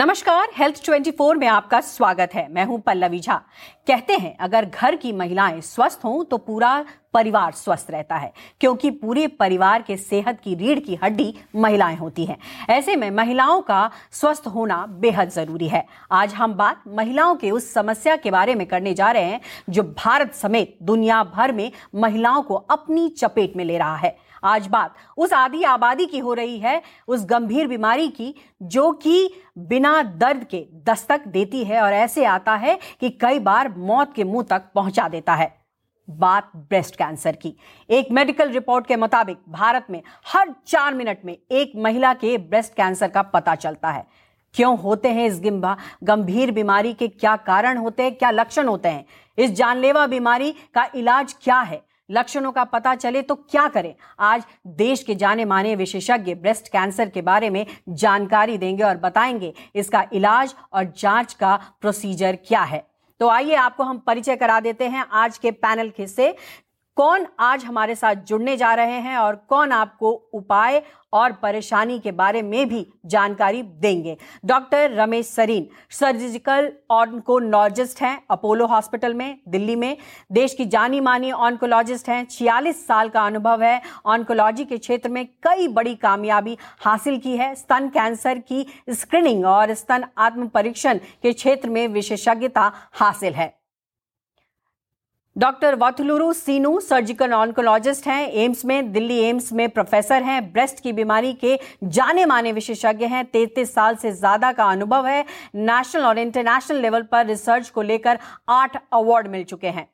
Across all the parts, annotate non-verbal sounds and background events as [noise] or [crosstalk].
नमस्कार हेल्थ 24 में आपका स्वागत है। मैं हूँ पल्लवी झा। कहते हैं, अगर घर की महिलाएँ स्वस्थ हों तो पूरा परिवार स्वस्थ रहता है, क्योंकि पूरे परिवार के सेहत की रीढ़ की हड्डी महिलाएँ होती हैं। ऐसे में महिलाओं का स्वस्थ होना बेहद ज़रूरी है। आज हम बात महिलाओं के उस समस्या के बारे में करने जा रहे हैं, जो भारत समेत दुनिया भर में महिलाओं को अपनी चपेट में ले रहा है। आज बात। उस आधी आबादी की हो रही है, उस गंभीर बीमारी की, जो कि बिना दर्द के दस्तक देती है और ऐसे आता है कि कई बार मौत के मुँह तक पहुँचा देता है। बात ब्रेस्ट कैंसर की। एक मेडिकल रिपोर्ट के मुताबिक भारत में हर चार मिनट में एक महिला के ब्रेस्ट कैंसर का पता चलता है। क्यों होते हैं इस गंभीर बीमारी के क्या कारण होते हैं, क्या लक्षण होते हैं? इस जानलेवा बीमारी का इलाज क्या है? लक्षणों का पता चले तो क्या करें? आज देश के जाने माने विशेषज्ञ ब्रेस्ट कैंसर के बारे में जानकारी देंगे और बताएँगे इसका इलाज और जाँच का प्रोसीजर क्या है। तो आइए आपको हम परिचय करा देते हैं आज के पैनल के से। कौन आज हमारे साथ जुड़ने जा रहे हैं और कौन आपको उपाय और परेशानी के बारे में भी जानकारी देंगे। Doctor Ramesh Sareen, surgical oncologist हैं अपोलो हॉस्पिटल में, दिल्ली में। देश की जानी मानी ऑनकोलॉजिस्ट हैं, छियालीस साल का अनुभव है। ऑनकोलॉजी के क्षेत्र में कई बड़ी कामयाबी हासिल की है। स्तन कैंसर की स्क्रीनिंग और स्तन आत्म परीक्षण के क्षेत्र में विशेषज्ञता हासिल है। Doctor Vathuluru Seenu surgical oncologist हैं, एम्स में, दिल्ली एम्स में प्रोफेसर हैं ब्रेस्ट की बीमारी के जाने माने विशेषज्ञ हैं। तैतीस साल से ज़्यादा का अनुभव है। नेशनल और इंटरनेशनल लेवल पर रिसर्च को लेकर आठ अवार्ड मिल चुके हैं।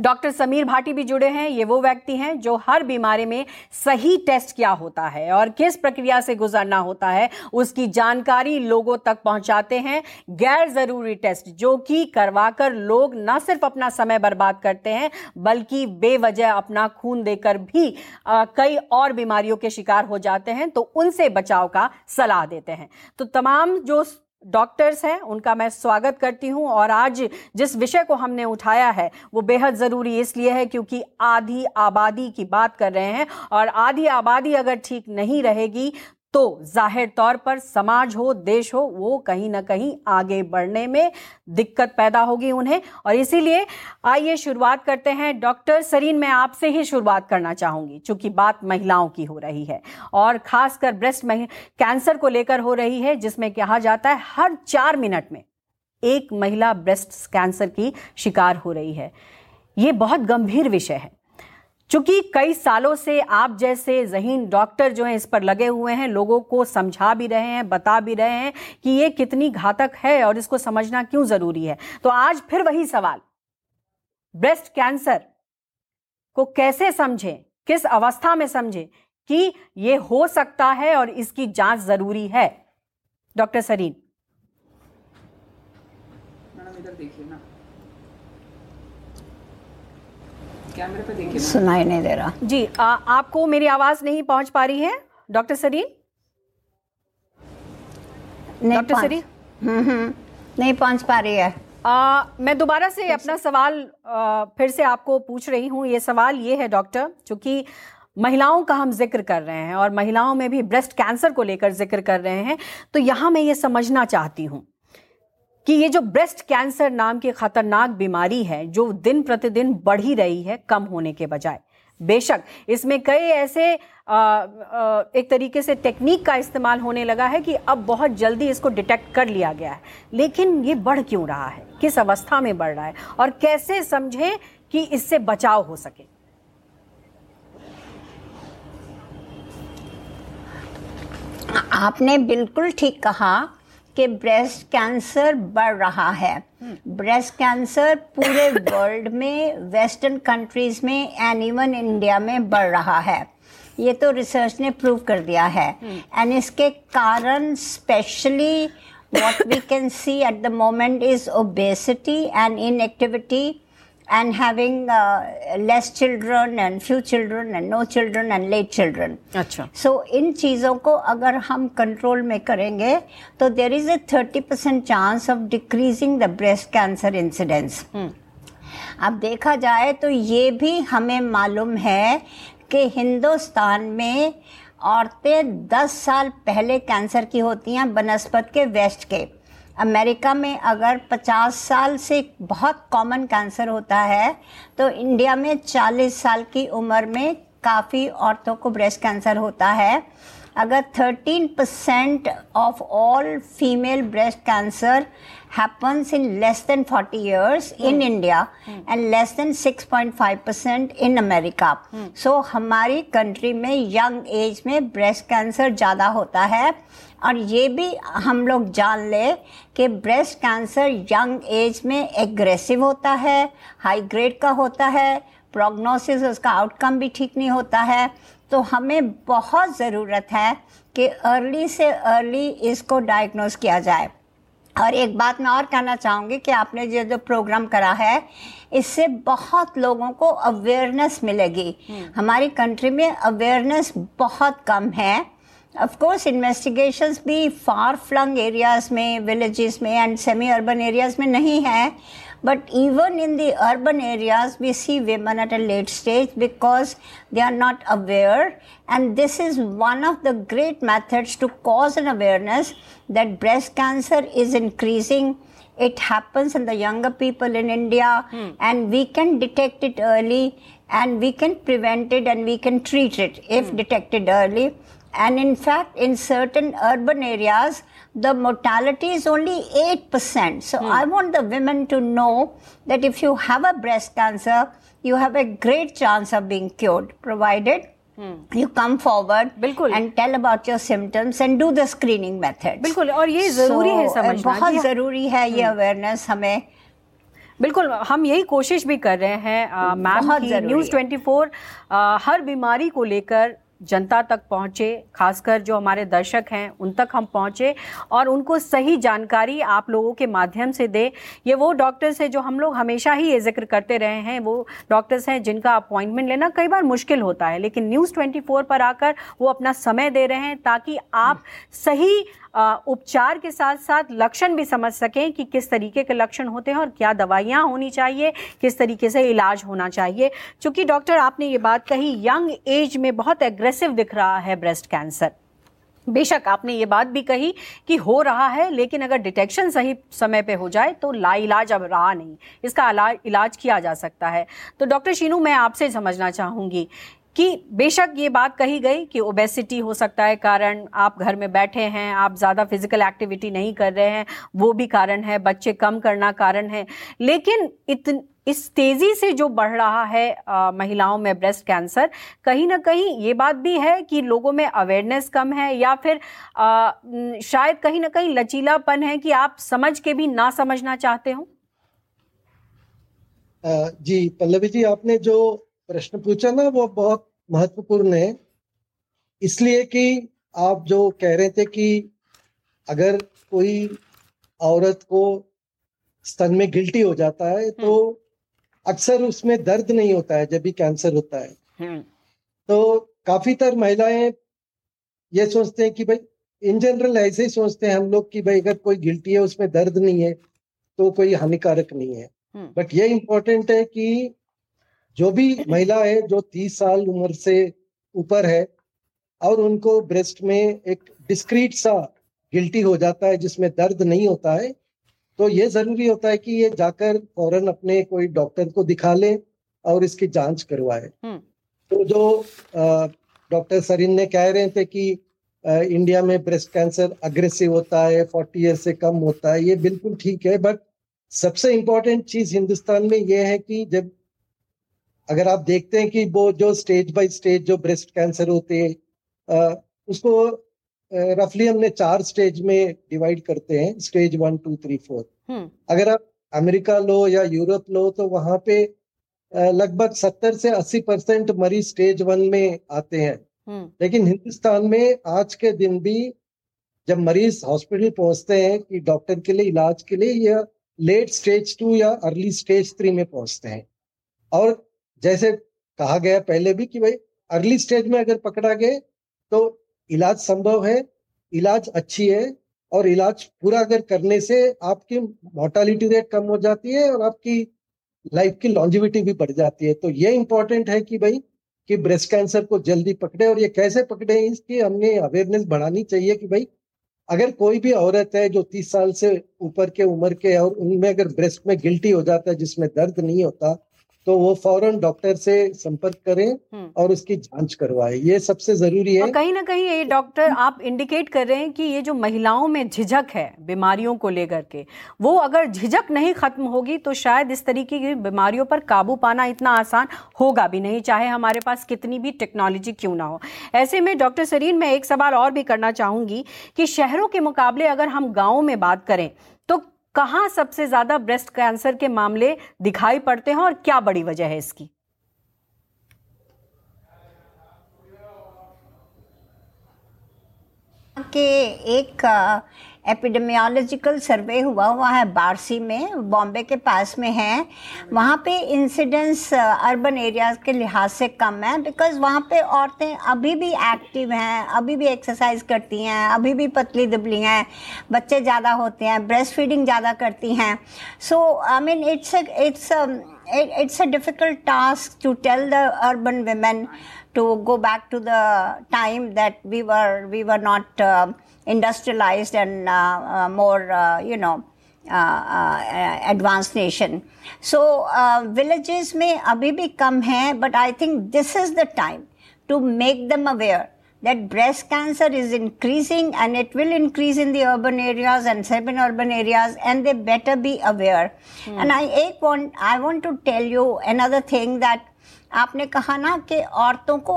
डॉक्टर समीर भाटी भी जुड़े हैं। ये वो व्यक्ति हैं जो हर बीमारी में सही टेस्ट क्या होता है और किस प्रक्रिया से गुजरना होता है उसकी जानकारी लोगों तक पहुंचाते हैं। गैर ज़रूरी टेस्ट जो कि करवाकर लोग न सिर्फ़ अपना समय बर्बाद करते हैं बल्कि बेवजह अपना खून देकर भी आ, कई और बीमारियों के शिकार हो जाते हैं तो उनसे बचाव का सलाह देते हैं। तो तमाम जो डॉक्टर्स हैं, उनका मैं स्वागत करती हूँ और आज जिस विषय को हमने उठाया है, वो बेहद ज़रूरी इसलिए है क्योंकि आधी आबादी की बात कर रहे हैं और आधी आबादी अगर ठीक नहीं रहेगी तो ज़ाहिर तौर पर समाज हो, देश हो, वो कहीं ना कहीं आगे बढ़ने में दिक्कत पैदा होगी उन्हें। और इसीलिए आइए शुरुआत करते हैं। डॉक्टर सरीन, मैं आपसे ही शुरुआत करना चाहूँगी क्योंकि बात महिलाओं की हो रही है और खासकर ब्रेस्ट कैंसर को लेकर हो रही है, जिसमें कहा जाता है हर चार मिनट में एक महिला ब्रेस्ट कैंसर की शिकार हो रही है। ये बहुत गंभीर विषय है। चूँकि कई सालों से आप जैसे जहीन डॉक्टर जो हैं, इस पर लगे हुए हैं, लोगों को समझा भी रहे हैं, बता भी रहे हैं कि ये कितनी घातक है और इसको समझना क्यों ज़रूरी है। तो आज फिर वही सवाल। ब्रेस्ट कैंसर को कैसे समझें? किस अवस्था में समझें कि ये हो सकता है और इसकी जाँच ज़रूरी है? डॉक्टर सरीन मैडम इधर देखिए ना कैमरे पे देखिए सुनाई नहीं दे रहा। जी आ, आपको मेरी आवाज़ नहीं पहुँच पा रही है? डॉक्टर सरीन? डॉक्टर सरीन? हम्म हम्म नहीं पहुँच पा रही है। आ, मैं दोबारा से अपना सवाल आ, फिर से आपको पूछ रही हूँ। ये सवाल ये है डॉक्टर चूँकि महिलाओं का हम ज़िक्र कर रहे हैं और महिलाओं में भी ब्रेस्ट कैंसर को लेकर ज़िक्र कर रहे हैं तो यहाँ मैं ये समझना चाहती हूँ। कि ये जो ब्रेस्ट कैंसर नाम की खतरनाक बीमारी है जो दिन प्रतिदिन बढ़ ही रही है कम होने के बजाय। बेशक इसमें कई ऐसे आ, आ, एक तरीके से टेक्निक का इस्तेमाल होने लगा है कि अब बहुत जल्दी इसको डिटेक्ट कर लिया गया है। लेकिन ये बढ़ क्यों रहा है? किस अवस्था में बढ़ रहा है? और कैसे समझें कि इससे बचाव हो सके? आपने बिल्कुल ठीक कहा कि ब्रेस्ट कैंसर बढ़ रहा है। ब्रेस्ट कैंसर पूरे [coughs] वर्ल्ड में वेस्टर्न कंट्रीज़ में एंड इवन इंडिया में बढ़ रहा है। ये तो रिसर्च ने प्रूव कर दिया है। एंड इसके कारण specially what we can see at the moment is obesity and inactivity and having uh, less children and few children and no children and late children. अच्छा so, इन चीज़ों को अगर हम कंट्रोल में करेंगे तो there is a thirty percent chance of decreasing the breast cancer incidence अब देखा जाए तो ये भी हमें मालूम है कि हिंदुस्तान में औरतें 10 साल पहले कैंसर की होती हैं बनस्पत के वेस्ट के। अमेरिका में अगर 50 साल से बहुत कॉमन कैंसर होता है तो इंडिया में 40 साल की उम्र में काफ़ी औरतों को ब्रेस्ट कैंसर होता है। अगर 13 percent of all female breast cancer happens in less than 40 years in India and less than 6.5 percent in America. So हमारी कंट्री में यंग एज में ब्रेस्ट कैंसर ज़्यादा होता है। और ये भी हम लोग जान ले कि ब्रेस्ट कैंसर यंग एज में एग्रेसिव होता है हाई ग्रेड का होता है प्रोग्नोसिस उसका आउटकम भी ठीक नहीं होता है। तो हमें बहुत ज़रूरत है कि अर्ली से अर्ली इसको डायग्नोज किया जाए। और एक बात मैं और कहना चाहूँगी कि आपने जो जो प्रोग्राम करा है इससे बहुत लोगों को अवेयरनेस मिलेगी। हमारी कंट्री में अवेयरनेस बहुत कम है। ऑफ़ कोर्स इन्वेस्टिगेशंस भी फार फ्लंग एरियाज़ में विलेजेस में एंड सेमी अर्बन एरियाज़ में नहीं है but even in the urban areas we see women at a late stage because they are not aware and this is one of the great methods to cause an awareness that breast cancer is increasing it happens in the younger people in india and we can detect it early and we can prevent it and we can treat it if detected early and in fact in certain urban areas the mortality is only 8%. So I want the women to know that if you have a breast cancer, you have a great chance of being cured, provided you come forward बिल्कुल। and tell about your symptoms and do the screening methods. बिल्कुल और ये जरूरी है So, समझना बहुत कि- जरूरी है ये अवेयरनेस हमें बिल्कुल हम यही कोशिश भी कर रहे हैं अ, मैम बहुत की जरूरी न्यूज़ है। 24 अ, हर बीमारी को लेकर जनता तक पहुँचे खासकर जो हमारे दर्शक हैं उन तक हम पहुँचे और उनको सही जानकारी आप लोगों के माध्यम से दे। ये वो डॉक्टर्स हैं जो हम लोग हमेशा ही ये ज़िक्र करते रहे हैं। वो डॉक्टर्स हैं जिनका अपॉइंटमेंट लेना कई बार मुश्किल होता है लेकिन न्यूज़ 24 पर आकर वो अपना समय दे रहे हैं ताकि आप सही अ, उपचार के साथ साथ लक्षण भी समझ सकें कि किस तरीके के लक्षण होते हैं और क्या दवाइयाँ होनी चाहिए, किस तरीके से इलाज होना चाहिए। क्योंकि डॉक्टर आपने ये बात कही, यंग एज में बहुत एग्रेसिव दिख रहा है ब्रेस्ट कैंसर। बेशक आपने ये बात भी कही कि हो रहा है, लेकिन अगर डिटेक्शन सही समय पे हो जाए तो लाइलाज अब रहा नहीं। इसका इलाज किया जा सकता है। तो डॉक्टर शीनू, मैं आपसे समझना चाहूँगी कि बेशक ये बात कही गई कि ओबेसिटी हो सकता है कारण आप घर में बैठे हैं आप ज़्यादा फ़िज़िकल एक्टिविटी नहीं कर रहे हैं वो भी कारण है बच्चे कम करना कारण है। लेकिन इतन इस तेज़ी से जो बढ़ रहा है अ, महिलाओं में ब्रेस्ट कैंसर कहीं ना कहीं ये बात भी है कि लोगों में अवेयरनेस कम है या फिर न, शायद कहीं ना कहीं लचीलापन है कि आप समझ के भी ना समझना चाहते हो? जी पल्लवी जी आपने जो प्रश्न पूछा ना वो बहुत महत्वपूर्ण है। इसलिए कि आप जो कह रहे थे कि अगर कोई औरत को स्तन में गिल्टी हो जाता है तो अक्सर उसमें दर्द नहीं होता है जब भी कैंसर होता है। तो काफ़ी तर महिलाएँ ये सोचते हैं कि भाई इन जनरल ऐसे ही सोचते हैं हम लोग कि भाई अगर कोई गिल्टी है उसमें दर्द नहीं है तो कोई हानिकारक नहीं है। हम्म। बट ये इम्पोर्टेंट है कि जो भी महिला है जो तीस साल उम्र से ऊपर है और उनको ब्रेस्ट में एक डिस्क्रीट सा गिल्टी हो जाता है जिसमें दर्द नहीं होता है तो ये ज़रूरी होता है कि ये जाकर फ़ौरन अपने कोई डॉक्टर को दिखा ले और इसकी जाँच करवाए हम्म। तो जो डॉक्टर सरीन ने कह रहे थे कि अ, इंडिया में ब्रेस्ट कैंसर अग्रेसिव होता है फोर्टी ईयर से कम होता है ये बिल्कुल ठीक है बट सबसे इम्पोर्टेंट चीज़ हिंदुस्तान में ये है कि जब अगर आप देखते हैं कि वो जो स्टेज बाय स्टेज जो ब्रेस्ट कैंसर होते हैं उसको रफली हमने चार स्टेज में डिवाइड करते हैं stage one two three four अगर आप अमेरिका लो या यूरोप लो तो वहाँ पे लगभग सत्तर से अस्सी परसेंट मरीज़ स्टेज वन में आते हैं। हम्म। लेकिन हिंदुस्तान में आज के दिन भी जब मरीज़ हॉस्पिटल पहुँचते हैं कि डॉक्टर के लिए इलाज के लिए या लेट स्टेज टू या अर्ली स्टेज थ्री में पहुँचते हैं। और जैसे कहा गया पहले भी कि भाई अर्ली स्टेज में अगर पकड़ा गए तो इलाज संभव है, इलाज अच्छी है, और इलाज पूरा अगर करने से आपकी मोर्टालिटी रेट कम हो जाती है और आपकी लाइफ की लॉन्जिविटी भी बढ़ जाती है। तो ये इंपॉर्टेंट है कि भाई, कि ब्रेस्ट कैंसर को जल्दी पकड़े और ये कैसे पकड़े इसकी हमने अवेयरनेस बढ़ानी चाहिए कि भाई, अगर कोई भी औरत है जो तीस साल से ऊपर के, उम्र के, और उनमें अगर ब्रेस्ट में गिल्टी हो जाता है, जिसमें दर्द नहीं होता तो वो फ़ौरन डॉक्टर से संपर्क करें हम्म। और उसकी जाँच करवाए। ये सबसे ज़रूरी है। कहीं ना कहीं ये डॉक्टर आप इंडिकेट कर रहे हैं कि ये जो महिलाओं में झिझक है बीमारियों को लेकर के वो अगर झिझक नहीं खत्म होगी तो शायद इस तरीके की बीमारियों पर काबू पाना इतना आसान होगा भी नहीं चाहे हमारे पास कितनी भी टेक्नोलॉजी क्यों ना हो। ऐसे में डॉक्टर सरीन मैं एक सवाल और भी करना चाहूँगी कि शहरों के मुकाबले अगर हम गाँव में बात करें कहाँ सबसे ज़्यादा ब्रेस्ट कैंसर के मामले दिखाई पड़ते हैं और क्या बड़ी वजह है इसकी? के एक एपिडेमियोलॉजिकल सर्वे हुआ हुआ है बारसी में, बॉम्बे के पास में है। वहाँ पे इंसिडेंस अर्बन एरियाज़ के लिहाज से कम है बिकॉज़ वहाँ पे औरतें अभी भी एक्टिव हैं, अभी भी एक्सरसाइज करती हैं, अभी भी पतली दुबली हैं, बच्चे ज़्यादा होते हैं ब्रेस्ट फीडिंग ज़्यादा करती हैं। So I mean it's it's it's a difficult task to tell the urban women to go back to the time that we were we were not uh, industrialized and uh, uh, more uh, you know uh, uh, advanced nation so uh, villages में अभी भी कम है but I think this is the time to make them aware that breast cancer is increasing and it will increase in the urban areas and semi-urban areas and they better be aware. And I एक want I want to tell you another thing that आपने कहा ना कि औरतों को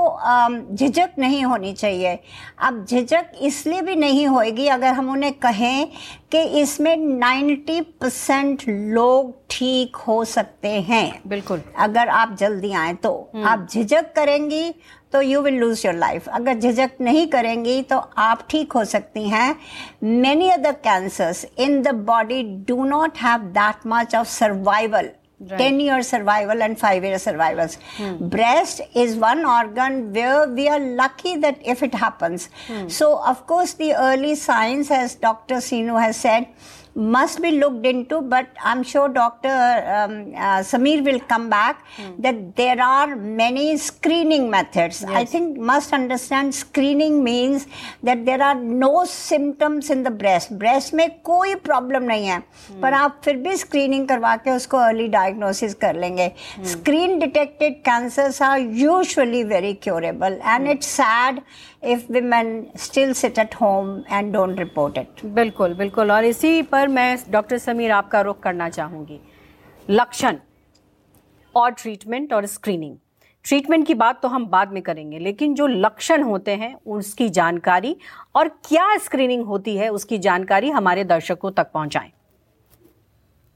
झिझक नहीं होनी चाहिए। अब झिझक इसलिए भी नहीं होएगी अगर हम उन्हें कहें कि इसमें 90 परसेंट लोग ठीक हो सकते हैं। बिल्कुल। अगर आप जल्दी आए तो। आप झिझक करेंगी तो you will lose your life अगर झिझक नहीं करेंगी तो आप ठीक हो सकती हैं। Many other cancers in the body do not have that much of survival Right. 10 year survival and 5 year survivals. Hmm. Breast is one organ where we are lucky that if it happens. Hmm. So, of course, the early signs, as Dr. Sinu has said, must be looked into, but I'm sure Dr. Um, uh, Samir will come back that there are many screening methods. I think must understand screening means that there are no symptoms in the breast. Breast में कोई problem नहीं है पर आप फिर भी screening करवा के उसको early diagnosis कर लेंगे screen detected cancers are usually very curable and it's sad if women still sit at home and don't report it. बिल्कुल बिल्कुल। और इसी पर मैं डॉक्टर समीर, आपका रुख करना चाहूँगी। लक्षण, और ट्रीटमेंट और स्क्रीनिंग ट्रीटमेंट की बात तो हम बाद में करेंगे, लेकिन जो लक्षण होते हैं, उसकी जानकारी और क्या स्क्रीनिंग होती है, उसकी जानकारी हमारे दर्शकों तक पहुंचाएँ।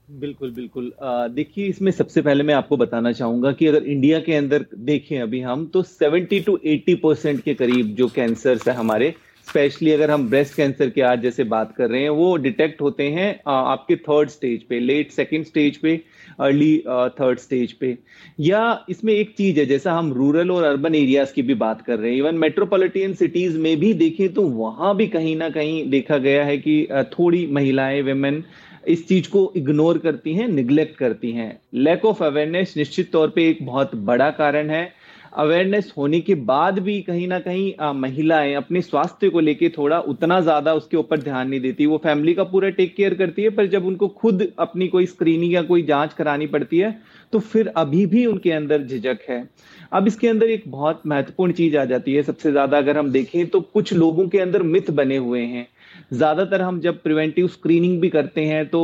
बिल्कुल बिल्कुल। देखिए, इसमें सबसे पहले मैं आपको बताना चाहूँगा कि अगर इंडिया के अंदर देखें अभी हम तो 70 टू 80 परसेंट के करीब जो कैंसर्स है हमारे स्पेशली अगर हम ब्रेस्ट कैंसर की आज जैसे बात कर रहे हैं, वो डिटेक्ट होते हैं आपके थर्ड स्टेज पे लेट सेकंड स्टेज पे अर्ली थर्ड स्टेज पे। या इसमें एक चीज़ है, जैसा हम रूरल और अर्बन एरियाज़ की भी बात कर रहे हैं इवन मेट्रोपॉलिटन सिटीज़ में भी देखें तो वहाँ भी कहीं ना कहीं देखा गया है कि थोड़ी महिलाएँ वेमेन इस चीज़ को इग्नोर करती हैं निग्लेक्ट करती हैं। लैक ऑफ़ अवेयरनेस निश्चित तौर पे एक बहुत बड़ा कारण है। अवेयरनेस होने के बाद भी कहीं ना कहीं महिलाएँ अपने स्वास्थ्य को लेके थोड़ा उतना ज़्यादा उसके ऊपर ध्यान नहीं देती। वो फैमिली का पूरा टेक केयर करती है, पर जब उनको खुद अपनी कोई स्क्रीनिंग या कोई जाँच करानी पड़ती है तो फिर अभी भी उनके अंदर झिझक है। अब इसके अंदर एक बहुत महत्वपूर्ण चीज़ आ जाती है सबसे ज़्यादा अगर हम देखें तो कुछ लोगों के अंदर मिथ बने हुए हैं। ज़्यादातर हम जब प्रिवेंटिव स्क्रीनिंग भी करते हैं तो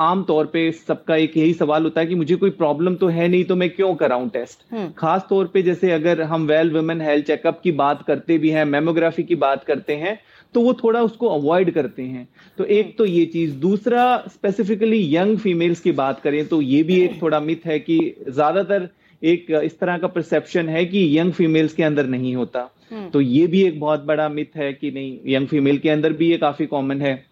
आम तौर पे सबका एक यही सवाल होता है कि मुझे कोई प्रॉब्लम तो है नहीं तो मैं क्यों कराऊं टेस्ट खास तौर पे जैसे अगर हम वेल वुमेन हेल्थ चेकअप की बात करते भी हैं मेमोग्राफी की बात करते हैं तो वो थोड़ा उसको अवॉइड करते हैं। तो एक तो ये चीज़। दूसरा स्पेसिफिकली यंग फीमेल्स की बात करें तो ये भी एक थोड़ा मिथ है कि ज़्यादातर एक इस तरह का परसेप्शन है कि यंग फीमेल्स के अंदर नहीं होता। तो ये भी एक बहुत बड़ा मिथ है कि नहीं यंग फीमेल के अंदर भी ये काफ़ी कॉमन है।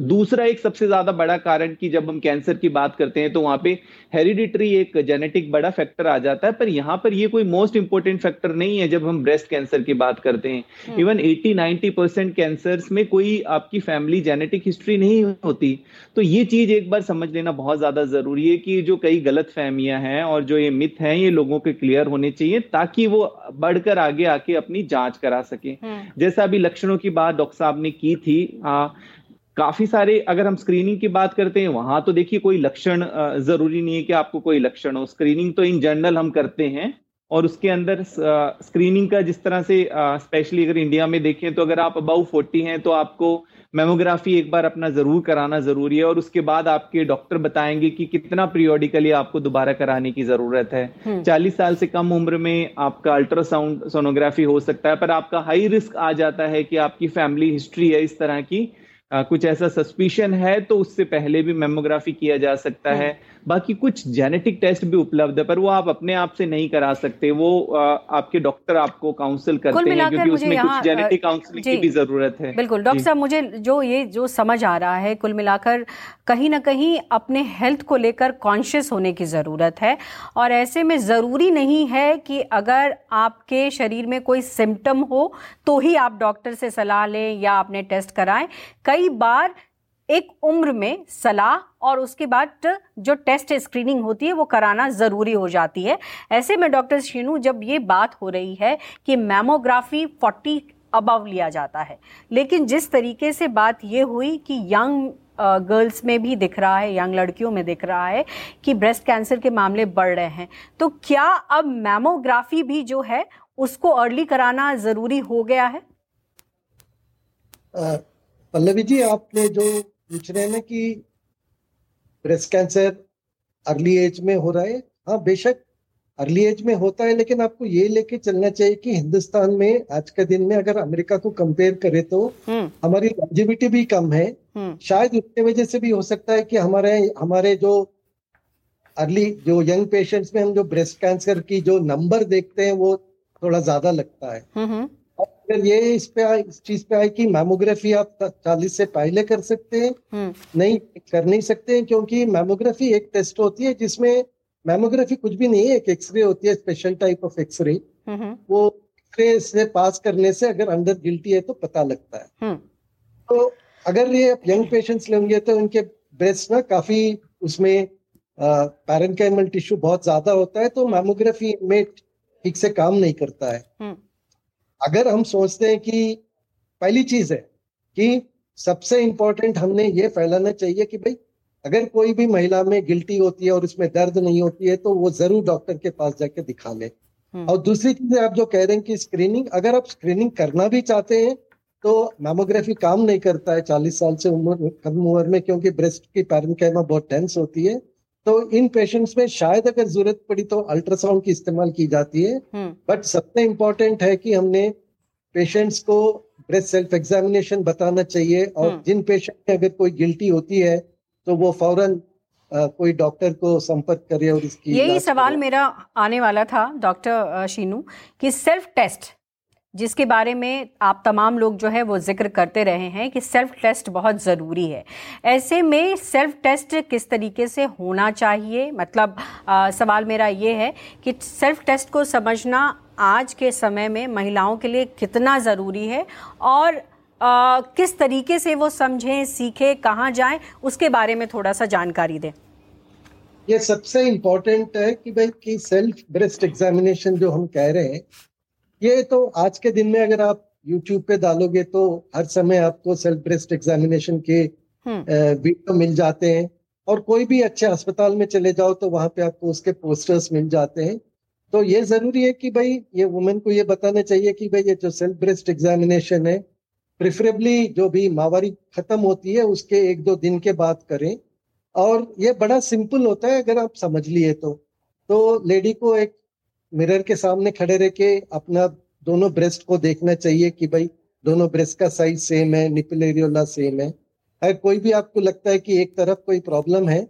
दूसरा एक सबसे ज़्यादा बड़ा कारण कि जब हम कैंसर की बात करते हैं तो वहाँ पे हेरिडिटरी एक जेनेटिक बड़ा फैक्टर आ जाता है पर यहाँ पर ये कोई मोस्ट इंपॉर्टेंट फैक्टर नहीं है जब हम ब्रेस्ट कैंसर की बात करते हैं। इवन 80 90 परसेंट कैंसर्स में कोई आपकी फैमिली जेनेटिक हिस्ट्री नहीं होती। तो ये चीज़ एक बार समझ लेना बहुत ज़्यादा ज़रूरी है कि जो कई गलत फहमियाँ हैं और जो ये मिथ हैं ये लोगों के क्लियर होने चाहिए ताकि वो बढ़कर आगे आके अपनी जाँच करा सके। हम्म। जैसा अभी लक्षणों की बात डॉक्टर साहब ने की थी आ, काफ़ी सारे अगर हम स्क्रीनिंग की बात करते हैं वहाँ तो देखिए कोई लक्षण ज़रूरी नहीं है कि आपको कोई लक्षण हो। स्क्रीनिंग तो इन जनरल हम करते हैं और उसके अंदर स्क्रीनिंग का जिस तरह से स्पेशली अगर इंडिया में देखें तो अगर आप अबाउ फोर्टी हैं तो आपको मेमोग्राफी एक बार अपना ज़रूर कराना ज़रूरी है और उसके बाद आपके डॉक्टर बताएँगे कि कितना पीरियोडिकली आपको दोबारा कराने की ज़रूरत है। हम्म। चालीस साल से कम उम्र में आपका अल्ट्रासाउंड सोनोग्राफी हो सकता है पर आपका हाई रिस्क आ जाता है कि आपकी फैमिली हिस्ट्री है इस तरह की। कुछ ऐसा सस्पिशन है तो उससे पहले भी मेमोग्राफी किया जा सकता हम्म। है बाकी कुछ जेनेटिक टेस्ट भी उपलब्ध है पर वो आप अपने आप से नहीं करा सकते। वो आपके डॉक्टर आपको काउंसिल करते हैं क्योंकि उसमें कुछ जेनेटिक काउंसलिंग की भी ज़रूरत है। बिल्कुल डॉक्टर साहब मुझे जो ये जो समझ आ रहा है कुल मिलाकर कहीं ना कहीं अपने हेल्थ को लेकर कॉन्शियस होने की ज़रूरत है। और ऐसे में ज़रूरी नहीं है कि अगर आपके शरीर में कोई सिम्टम हो तो ही आप डॉक्टर से सलाह लें या आपने टेस्ट कराएँ। कई बार एक उम्र में सलाह और उसके बाद जो टेस्ट स्क्रीनिंग होती है, वो कराना ज़रूरी हो जाती है। ऐसे में डॉक्टर शीनू, जब ये बात हो रही है कि मैमोग्राफी 40 अबव लिया जाता है, लेकिन जिस तरीके से बात ये हुई कि यंग गर्ल्स में भी दिख रहा है, यंग लड़कियों में दिख रहा है कि ब्रेस्ट कैंसर के मामले बढ़ रहे हैं तो क्या अब मैमोग्राफी भी जो है, उसको अर्ली कराना ज़रूरी हो गया है? पल्लवी जी, आपने जो पूछ रहे हैं ना कि ब्रेस्ट कैंसर अर्ली एज में हो रहा है हाँ बेशक अर्ली एज में होता है लेकिन आपको ये लेके चलना चाहिए कि हिंदुस्तान में आज के दिन में अगर अमेरिका को कंपेयर करें तो हम्म। हमारी लॉन्जिविटी भी कम है हम्म। शायद उसके वजह से भी हो सकता है कि हमारे हमारे जो अर्ली जो यंग पेशेंट्स में हम जो ब्रेस्ट कैंसर की जो नंबर देखते हैं वो थोड़ा ज़्यादा लगता है हम्म, अगर ये इस पे आए इस चीज़ पे आए कि मैमोग्राफी आप चालीस से पहले कर सकते हैं हम्म। नहीं कर नहीं सकते हैं क्योंकि मैमोग्राफी एक टेस्ट होती है जिसमें मैमोग्राफी कुछ भी नहीं है एक एक्सरे होती है special type of x ray वो एक्सरे से पास करने से अगर अंदर गिल्टी है तो पता लगता है हम्म। तो अगर ये यंग पेशेंट्स लेंगे तो उनके ब्रेस्ट ना काफ़ी उसमें पैरेंकाइमल टिश्यू बहुत ज़्यादा होता है तो मैमोग्राफी में ठीक से काम नहीं करता है हम्म। अगर हम सोचते हैं कि पहली चीज़ है कि सबसे इंपॉर्टेंट हमने ये फैलाना चाहिए कि भाई अगर कोई भी महिला में गिल्टी होती है और उसमें दर्द नहीं होती है तो वो ज़रूर डॉक्टर के पास जाके दिखा ले हम्म। और दूसरी चीज़ आप जो कह रहे हैं कि स्क्रीनिंग अगर आप स्क्रीनिंग करना भी चाहते हैं तो मैमोग्राफी काम नहीं करता है चालीस साल से उम्र कम उम्र में क्योंकि ब्रेस्ट की पैरनकैमा बहुत टेंस होती है तो इन पेशेंट्स में शायद अगर ज़रूरत पड़ी तो अल्ट्रासाउंड की इस्तेमाल की जाती है बट हम्म। सबसे इम्पोर्टेंट है कि हमने पेशेंट्स को ब्रेस्ट सेल्फ एग्जामिनेशन बताना चाहिए और हम्म। जिन पेशेंट में अगर कोई गिल्टी होती है तो वो फ़ौरन कोई डॉक्टर को संपर्क करे और इसकी यही सवाल मेरा आने वाला था डॉक्टर शीनू कि सेल्फ टेस्ट जिसके बारे में आप तमाम लोग जो है वो ज़िक्र करते रहे हैं कि सेल्फ टेस्ट बहुत ज़रूरी है। ऐसे में सेल्फ टेस्ट किस तरीके से होना चाहिए? मतलब आ, सवाल मेरा ये है कि सेल्फ टेस्ट को समझना आज के समय में महिलाओं के लिए कितना ज़रूरी है और आ, किस तरीके से वो समझें सीखें कहाँ जाएँ उसके बारे में थोड़ा सा जानकारी दें। ये सबसे इम्पोर्टेंट है कि भाई कि सेल्फ ब्रेस्ट एग्जामिनेशन जो हम कह रहे हैं ये तो आज के दिन में अगर आप यूट्यूब पे डालोगे तो हर समय आपको सेल्फ ब्रेस्ट एग्जामिनेशन के वीडियो हम्म। मिल जाते हैं। और कोई भी अच्छे अस्पताल में चले जाओ तो वहाँ पे आपको उसके पोस्टर्स मिल जाते हैं। तो ये ज़रूरी है कि भाई ये वुमेन को ये बताना चाहिए कि भाई ये जो सेल्फ ब्रेस्ट एग्जामिनेशन है प्रिफरेबली जो भी माहवारी खत्म होती है उसके एक दो दिन के बाद करें। और ये बड़ा सिंपल होता है अगर आप समझ लिए तो। तो लेडी को एक मिरर के सामने खड़े रह के अपना दोनों ब्रेस्ट को देखना चाहिए कि भाई दोनों ब्रेस्ट का साइज़ सेम है निपल एरियोला सेम है। अगर कोई भी आपको लगता है कि एक तरफ़ कोई प्रॉब्लम है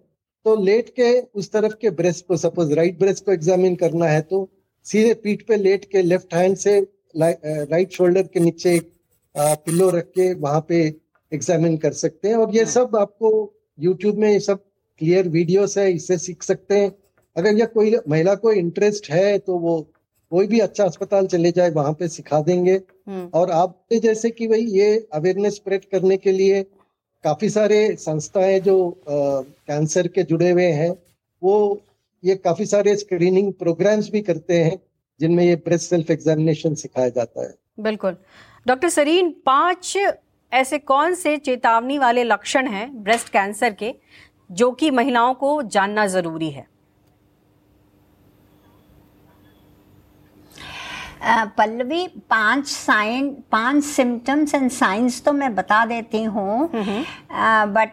तो लेट के उस तरफ़ के ब्रेस्ट को सपोज़ राइट ब्रेस्ट को एग्जामिन करना है तो सीधे पीठ पे लेट के लेफ़्ट हैंड से राइट शोल्डर के नीचे पिल्लो रख के वहाँ पे एग्जामिन कर सकते हैं। और ये सब आपको यूट्यूब में ये सब क्लियर वीडियोस है इससे सीख सकते हैं। अगर यह कोई महिला को इंटरेस्ट है तो वो कोई भी अच्छा अस्पताल चले जाए वहाँ पे सिखा देंगे। हम्म, और आप जैसे कि भाई ये अवेयरनेस स्प्रेड करने के लिए काफ़ी सारे संस्थाएँ जो कैंसर के जुड़े हुए हैं वो ये काफ़ी सारे स्क्रीनिंग प्रोग्राम्स भी करते हैं जिनमें ये ब्रेस्ट सेल्फ एग्जामिनेशन सिखाया जाता है। बिल्कुल। डॉक्टर सरीन पाँच ऐसे कौन से चेतावनी वाले लक्षण हैं ब्रेस्ट कैंसर के जो कि महिलाओं को जानना ज़रूरी है? पल्लवी पाँच साइन पाँच सिम्टम्स एंड साइंस तो मैं बता देती हूँ। बट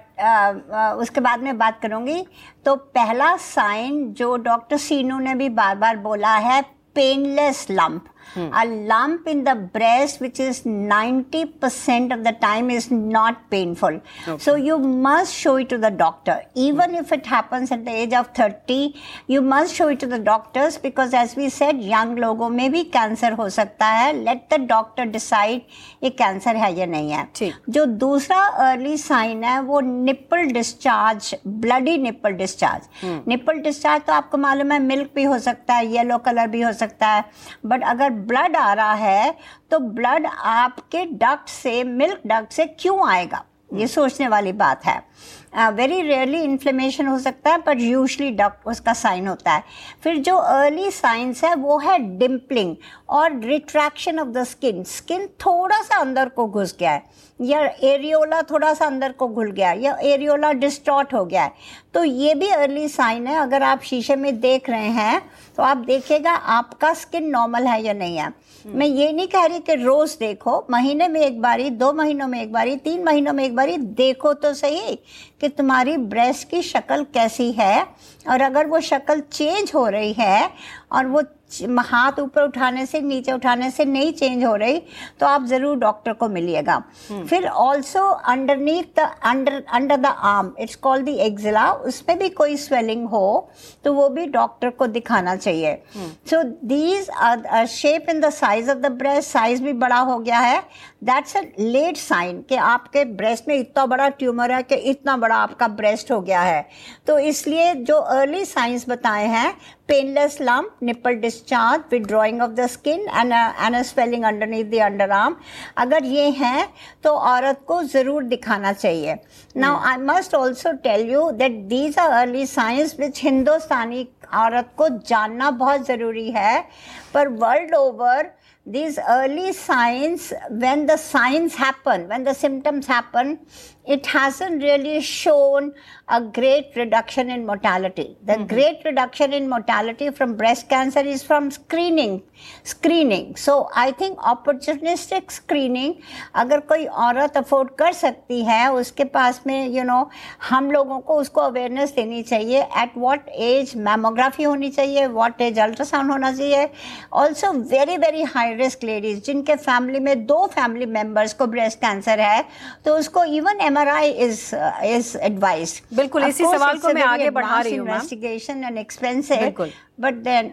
उसके बाद में बात करूँगी। तो पहला साइन जो डॉक्टर सीनू ने भी बार बार बोला है painless lump a lump in the breast which is 90% of the time is not painful Okay. so you must show it to the doctor even if it happens at the age of 30 you must show it to the doctors because as we said young लोगों में भी cancer हो सकता है let the doctor decide ये cancer है या नहीं है ठीक। जो दूसरा अर्ली साइन है वो nipple discharge bloody nipple discharge nipple discharge तो आपको मालूम है मिल्क भी हो सकता है येलो कलर भी हो सकता है बट अगर ब्लड आ रहा है तो ब्लड आपके डक्ट से मिल्क डक्ट से क्यों आएगा? ये सोचने वाली बात है। वेरी रेयरली इन्फ्लेमेशन हो सकता है बट यूजली डक उसका साइन होता है। फिर जो अर्ली साइंस है वो है डिम्पलिंग और retraction of the skin skin थोड़ा सा अंदर को घुस गया है। या एरियोला थोड़ा सा अंदर को घुल गया है या एरियोला डिस्टॉर्ट हो गया है। तो ये भी अर्ली साइन है। अगर आप शीशे में देख रहे हैं तो आप देखिएगा आपका स्किन नॉर्मल है या नहीं है। मैं ये नहीं कह रही कि रोज देखो। महीने में एक बारी दो महीनों में एक बारी तीन महीनों में एक बारी देखो तो सही। कि तुम्हारी ब्रेस्ट की शक्ल कैसी है? और अगर वो शक्ल चेंज हो रही है और वो हाथ ऊपर उठाने से नीचे उठाने से नहीं चेंज हो रही तो आप ज़रूर डॉक्टर को मिलिएगा। फिर also underneath the under under the arm it's called the axilla उसमें भी कोई स्वेलिंग हो तो वो भी डॉक्टर को दिखाना चाहिए। So these shape in the size of the breast size भी बड़ा हो गया है दैट्स अ लेट साइन कि आपके ब्रेस्ट में इतना बड़ा ट्यूमर है कि इतना बड़ा आपका ब्रेस्ट हो गया है। तो इसलिए जो अर्ली साइंस बताए हैं painless lump nipple discharge with withdrawing of the skin and swelling underneath the under arm अगर ये हैं तो औरत को ज़रूर दिखाना चाहिए। Now I must also tell you that these are early signs which Hindustani औरत को जानना बहुत ज़रूरी है। पर world over. These early signs when the signs happen when the symptoms happen it hasn't really shown a great reduction in mortality the mm-hmm. great reduction in mortality from breast cancer is from screening screening so i think opportunistic screening अगर कोई औरत afford कर सकती है उसके पास में you you no know, हम लोगों को उसको अवेयरनेस देनी चाहिए एट व्हाट एज मैमोग्राफी होनी चाहिए व्हाट एज अल्ट्रासाउंड होना चाहिए also very very high risk ladies जिनके फैमिली में दो फैमिली मेंबर्स को ब्रेस्ट कैंसर है तो उसको even M R I is is advice बिल्कुल, इसी सवाल को मैं आगे बढ़ा रही हूँ, इन्वेस्टिगेशन एंड एक्सपेंसिव बिल्कुल। बट देन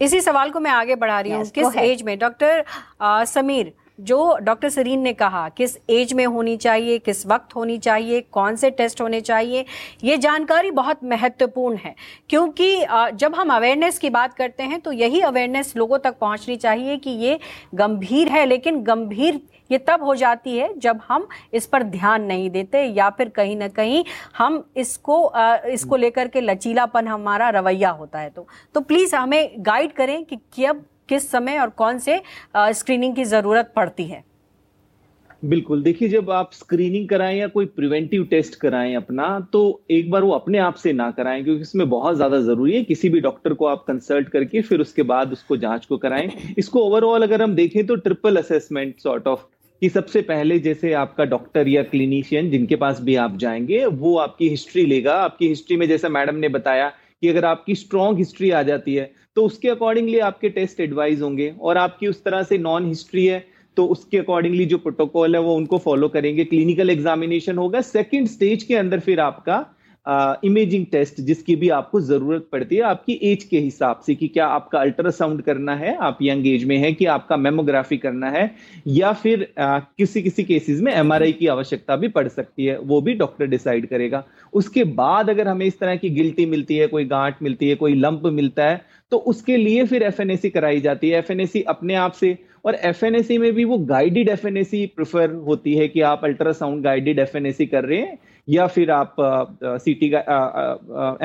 इसी सवाल को मैं आगे बढ़ा रही हूँ। Yes, किस एज में? डॉक्टर आ, समीर जो डॉक्टर सरीन ने कहा, किस एज में होनी चाहिए, किस वक्त होनी चाहिए, कौन से टेस्ट होने चाहिए, ये जानकारी बहुत महत्वपूर्ण है। क्योंकि जब हम अवेयरनेस की बात करते हैं तो यही अवेयरनेस लोगों तक पहुंचनी चाहिए कि ये गंभीर है, लेकिन गंभीर ये तब हो जाती है जब हम इस पर ध्यान नहीं देते, या फिर कहीं ना कहीं हम इसको इसको लेकर के लचीलापन हमारा रवैया होता है। तो तो प्लीज़ हमें गाइड करें कि कब किस समय और कौन से स्क्रीनिंग की ज़रूरत पड़ती है? बिल्कुल, देखिए, जब आप स्क्रीनिंग कराएँ या कोई प्रिवेंटिव टेस्ट कराएँ अपना तो एक बार वो अपने आप से ना कराएँ, क्योंकि इसमें बहुत ज़्यादा ज़रूरी है। किसी भी डॉक्टर को आप कंसल्ट करके फिर उसके बाद उसको जाँच को कराएँ। इसको ओवरऑल अगर हम देखें तो ट्रिपल असेसमेंट सॉर्ट ऑफ़ कि सबसे पहले जैसे आपका डॉक्टर या क्लिनिशियन जिनके पास भी आप जाएँगे, वो आपकी हिस्ट्री लेगा। आपकी हिस्ट्री में जैसा मैडम ने बताया कि अगर आपकी स्ट्रॉन्ग हिस्ट्री आ जाती है तो उसके अकॉर्डिंगली आपके टेस्ट एडवाइज होंगे और आपकी उस तरह से नॉन हिस्ट्री है तो उसके अकॉर्डिंगली जो प्रोटोकॉल है वो उनको फॉलो करेंगे। क्लिनिकल एग्जामिनेशन होगा। सेकेंड स्टेज के अंदर फिर आपका इमेजिंग टेस्ट जिसकी भी आपको ज़रूरत पड़ती है आपकी एज के हिसाब से कि क्या आपका अल्ट्रासाउंड करना है आप यंग एज में है कि आपका मेमोग्राफी करना है या फिर आ, किसी किसी केसेस में एमआरआई की आवश्यकता भी पड़ सकती है वो भी डॉक्टर डिसाइड करेगा। उसके बाद अगर हमें इस तरह की गिल्टी मिलती है कोई गांठ मिलती है कोई लंप मिलता है तो उसके लिए फिर एफएनएसी कराई जाती है। एफएनएसी अपने आप से और एफ़ में भी वो गाइडेड एफ़ प्रेफर होती है कि आप अल्ट्रासाउंड गाइडेड एफ़ कर रहे हैं या फिर आप C T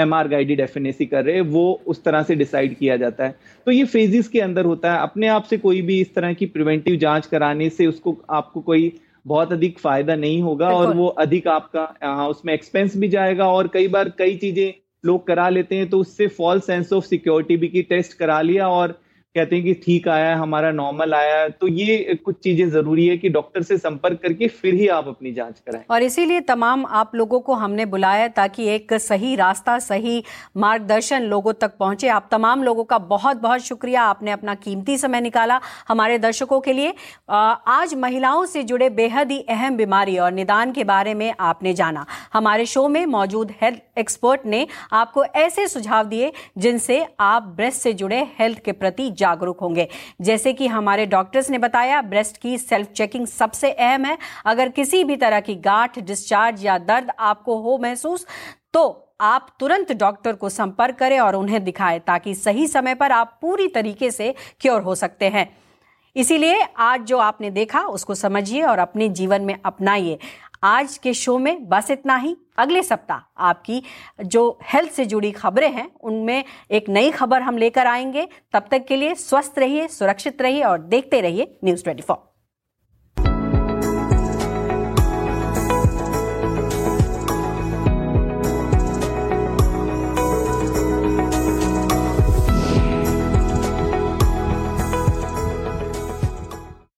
M R guided F कर रहे हैं वो उस तरह से डिसाइड किया जाता है। तो ये फेजिस के अंदर होता है। अपने आप से कोई भी इस तरह की प्रिवेंटिव जाँच कराने से उसको आपको कोई बहुत अधिक फ़ायदा नहीं होगा और वो अधिक आपका हाँ उसमें एक्सपेंस भी जाएगा और कई बार कई चीज़ें लोग करा लेते हैं तो उससे फॉल्स सेंस ऑफ़ सिक्योरिटी भी की टेस्ट करा लिया और कहते हैं कि ठीक आया है हमारा नॉर्मल आया है तो ये कुछ चीज़ें ज़रूरी है कि डॉक्टर से संपर्क करके फिर ही आप अपनी जाँच कराएँ। और इसीलिए तमाम आप लोगों को हमने बुलाया ताकि एक सही रास्ता, सही मार्गदर्शन लोगों तक पहुँचे। आप तमाम लोगों का बहुत बहुत शुक्रिया, आपने अपना कीमती समय निकाला हमारे दर्शकों के लिए। आज महिलाओं से जुड़े बेहद ही अहम बीमारी और निदान के बारे में आपने जाना। हमारे शो में मौजूद हेल्थ एक्सपर्ट ने आपको ऐसे सुझाव दिए जिनसे आप ब्रेस्ट से जुड़े हेल्थ के प्रति जागरूक होंगे। जैसे कि हमारे डॉक्टर्स ने बताया, ब्रेस्ट की सेल्फ चेकिंग सबसे अहम है। अगर किसी भी तरह की गांठ, डिस्चार्ज या दर्द आपको हो महसूस तो आप तुरंत डॉक्टर को संपर्क करें और उन्हें दिखाएँ ताकि सही समय पर आप पूरी तरीके से क्योर हो सकते हैं। इसीलिए आज जो आपने देखा, उसको समझिए और अपने जीवन में अपनाइए। आज के शो में बस इतना ही। अगले सप्ताह आपकी जो हेल्थ से जुड़ी खबरें हैं, उनमें एक नई खबर हम लेकर आएँगे। तब तक के लिए स्वस्थ रहिए, सुरक्षित रहिए और देखते रहिए न्यूज़ ट्वेंटी